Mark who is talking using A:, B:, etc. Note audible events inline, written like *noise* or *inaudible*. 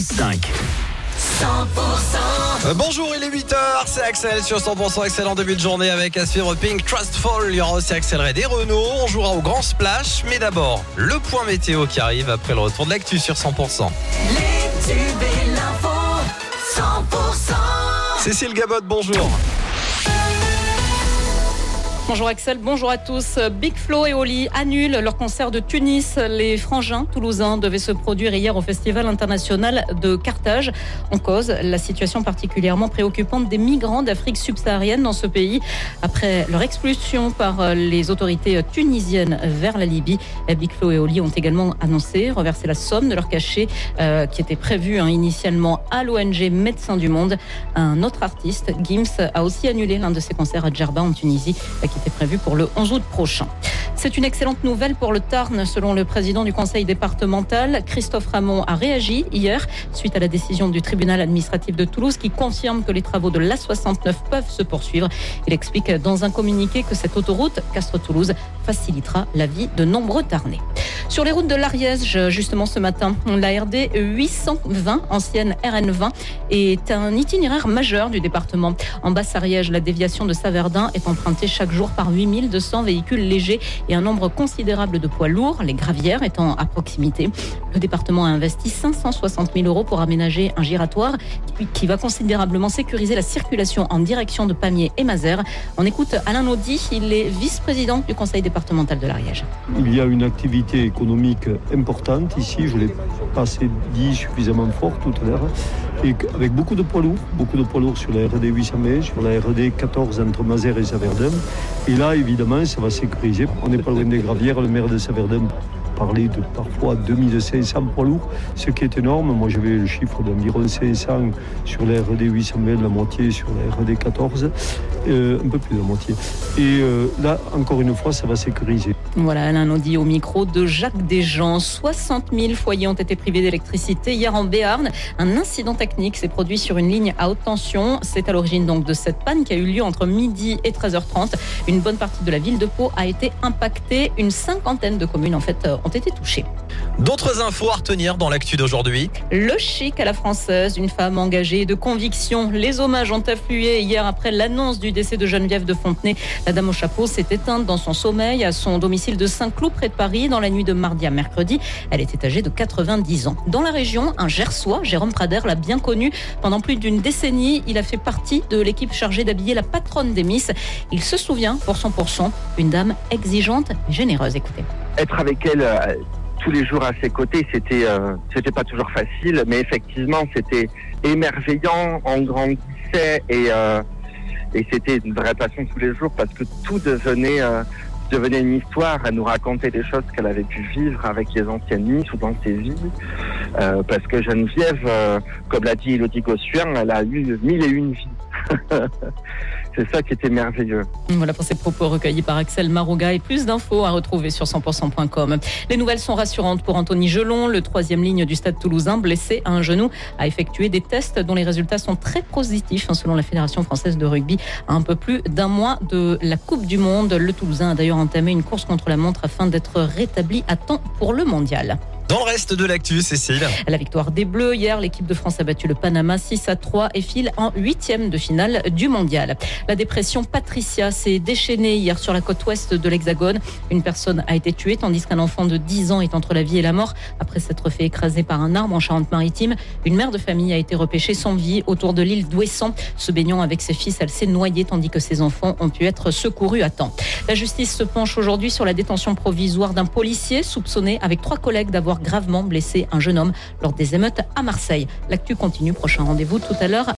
A: 6-5.
B: Euh, bonjour, il est 8h, c'est Axel sur 100% excellent début de journée avec Aspire Pink Trustful. Il y aura aussi Axel Red et Renault. On jouera au grand splash, mais d'abord, le point météo qui arrive après le retour de l'actu sur 100%.
C: Les tubes et l'info, 100%.
B: Cécile Gabot, bonjour.
D: Bonjour Axel, bonjour à tous. Big Flo et Oli annulent leur concert de Tunis. Les frangins toulousains devaient se produire hier au Festival international de Carthage. En cause, la situation particulièrement préoccupante des migrants d'Afrique subsaharienne dans ce pays. Après leur expulsion par les autorités tunisiennes vers la Libye, Big Flo et Oli ont également annoncé reverser la somme de leur cachet euh, qui était prévu hein, initialement à l'ONG Médecins du Monde. Un autre artiste, Gims, a aussi annulé l'un de ses concerts à Djerba en Tunisie qui était prévu pour le 11 août prochain. C'est une excellente nouvelle pour le Tarn, selon le président du conseil départemental. Christophe Ramon a réagi hier suite à la décision du tribunal administratif de Toulouse qui confirme que les travaux de l'A69 peuvent se poursuivre. Il explique dans un communiqué que cette autoroute Castres-Toulouse facilitera la vie de nombreux Tarnais. Sur les routes de l'Ariège, justement ce matin, la RD 820, ancienne RN20, est un itinéraire majeur du département. En Basse-Ariège, la déviation de Saverdin est empruntée chaque jour par 8200 véhicules légers et un nombre considérable de poids lourds, les gravières étant à proximité. Le département a investi 560 000 euros pour aménager un giratoire qui va considérablement sécuriser la circulation en direction de Pamiers et Mazères. On écoute Alain Naudy, il est vice-président du conseil départemental de l'Ariège.
E: Il y a une activité économique importante ici, je l'ai pas assez dit suffisamment fort tout à l'heure, et avec beaucoup de poids lourds, beaucoup de poids lourds sur la RD 800 mai, sur la RD 14 entre Mazères et Saverdun. Et là, évidemment, ça va sécuriser. On n'est pas loin des gravières, le maire de Saverdun parlait de parfois 2500 poids lourds, ce qui est énorme. Moi, j'avais le chiffre d'environ 500 sur la RD 800 mai, la moitié sur la RD 14, euh, un peu plus de la moitié. Et euh, là, encore une fois, ça va sécuriser.
D: Voilà, Alain Naudy au micro de Jacques Desjans. 60 000 foyers ont été privés d'électricité hier en Béarn. Un incident technique s'est produit sur une ligne à haute tension. C'est à l'origine donc de cette panne qui a eu lieu entre midi et 13h30. Une bonne partie de la ville de Pau a été impactée. Une cinquantaine de communes en fait euh, ont été touchées.
B: D'autres infos à retenir dans l'actu d'aujourd'hui.
D: Le chic à la française, une femme engagée de conviction. Les hommages ont afflué hier après l'annonce du décès de Geneviève de Fontenay. La dame au chapeau s'est éteinte dans son sommeil à son domicile de Saint-Cloud près de Paris dans la nuit de mardi à mercredi. Elle était âgée de 90 ans. Dans la région, un Gersois, Jérôme Prader, l'a bien connu. Pendant plus d'une décennie, il a fait partie de l'équipe chargée d'habiller la patronne des Miss. Il se souvient pour 100%, une dame exigeante et généreuse. Écoutez.
F: Être avec elle euh, tous les jours à ses côtés, c'était euh, c'était pas toujours facile, mais effectivement c'était émerveillant, on grandissait et euh, et c'était une vraie passion tous les jours parce que tout devenait euh, devenait une histoire. Elle nous racontait des choses qu'elle avait pu vivre avec les anciennes Miss ou dans ses vies. Euh, parce que Geneviève, euh, comme l'a dit Elodie Gossuin, elle a eu mille et une vies. *laughs* C'est ça qui était merveilleux.
D: Voilà pour ces propos recueillis par Axel Marouga et plus d'infos à retrouver sur 100%.com. Les nouvelles sont rassurantes pour Anthony Gelon, le troisième ligne du stade toulousain, blessé à un genou, a effectué des tests dont les résultats sont très positifs hein, selon la Fédération française de rugby. Un peu plus d'un mois de la Coupe du Monde, le Toulousain a d'ailleurs entamé une course contre la montre afin d'être rétabli à temps pour le mondial.
B: Dans le reste de l'actu, Cécile.
D: La victoire des Bleus hier, l'équipe de France a battu le Panama 6 à 3 et file en huitième de finale du mondial. La dépression Patricia s'est déchaînée hier sur la côte ouest de l'Hexagone. Une personne a été tuée tandis qu'un enfant de 10 ans est entre la vie et la mort après s'être fait écraser par un arbre en Charente-Maritime. Une mère de famille a été repêchée sans vie autour de l'île d'Ouessant. Se baignant avec ses fils, elle s'est noyée tandis que ses enfants ont pu être secourus à temps. La justice se penche aujourd'hui sur la détention provisoire d'un policier soupçonné avec trois collègues d'avoir gravement blessé un jeune homme lors des émeutes à Marseille. L'actu continue. Prochain rendez-vous tout à l'heure